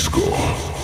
score.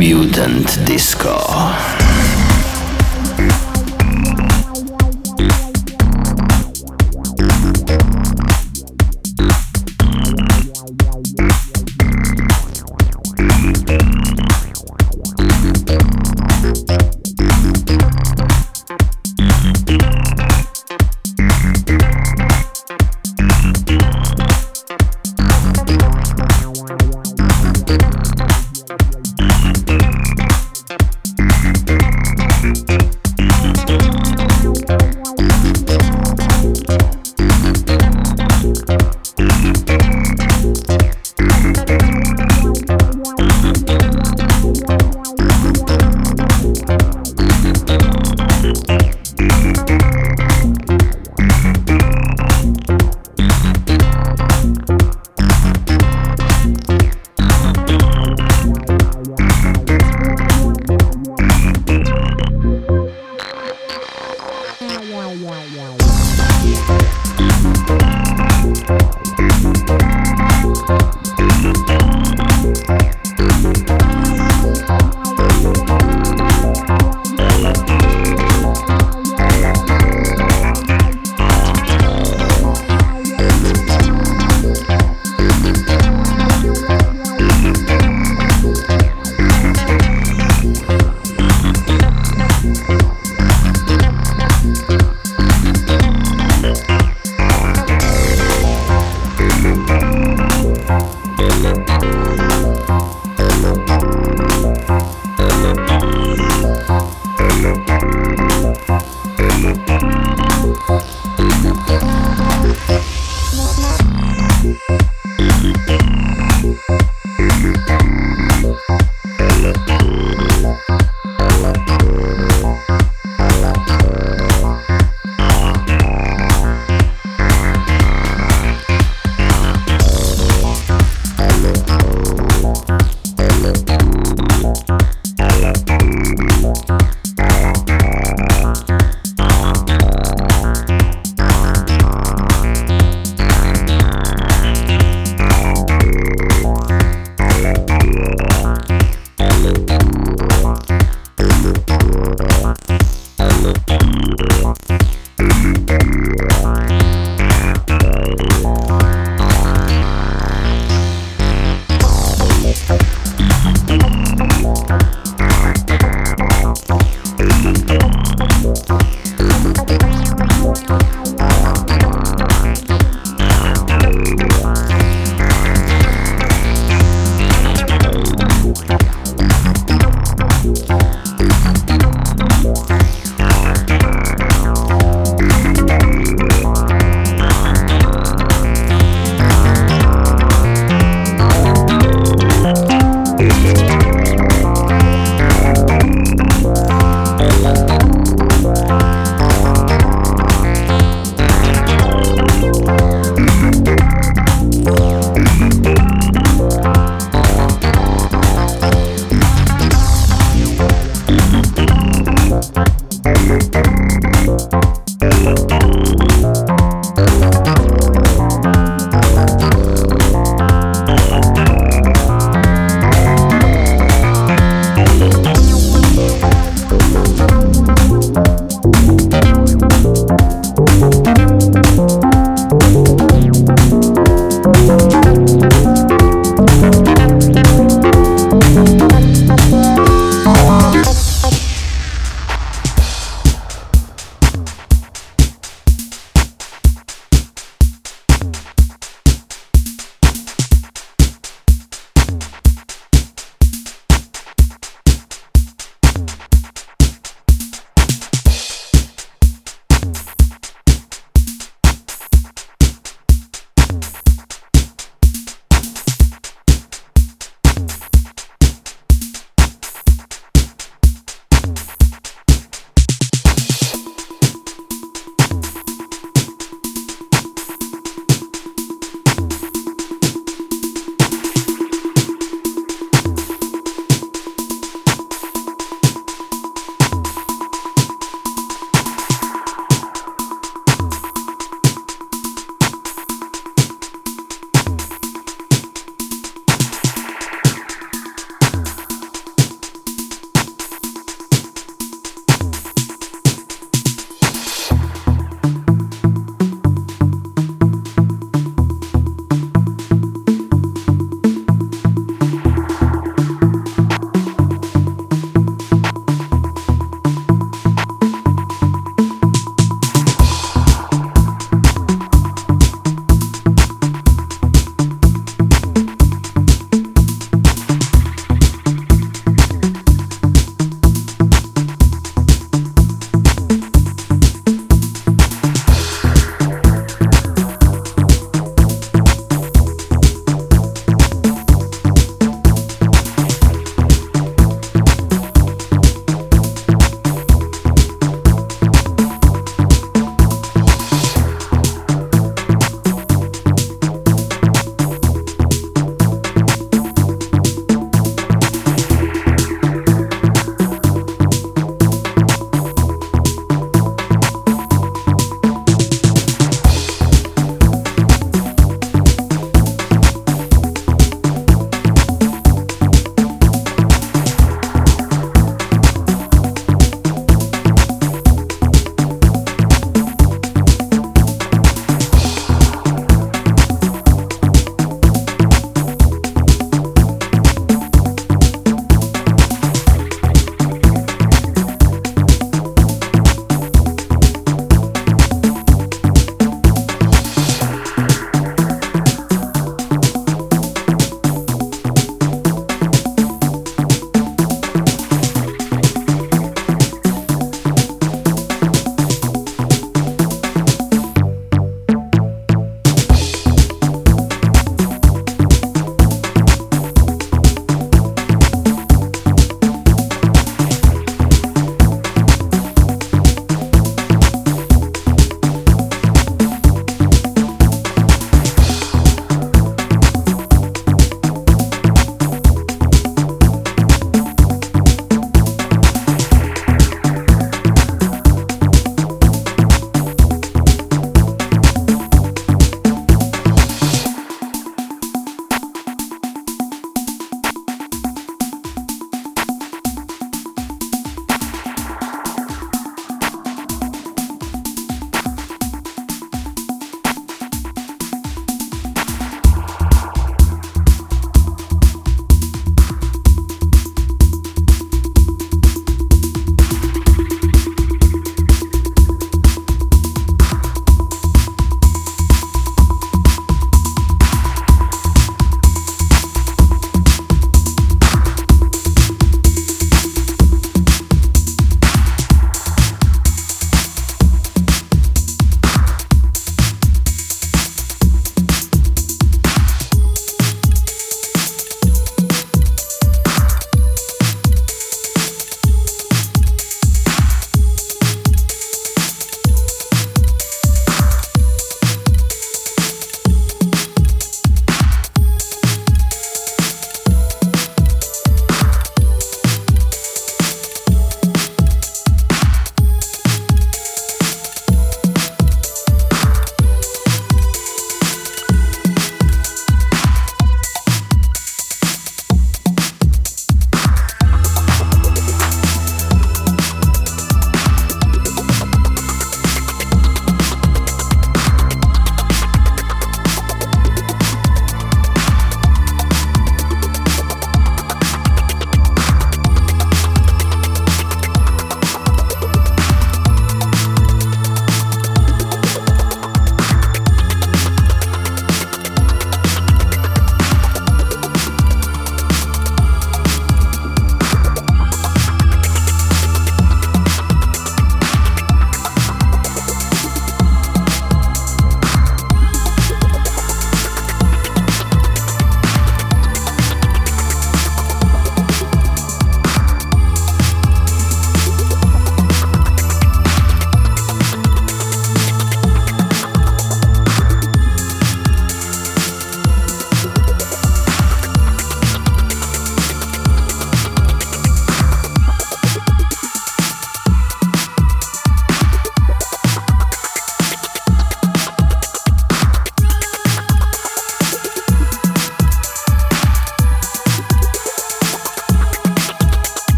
Mutant Disco. Thank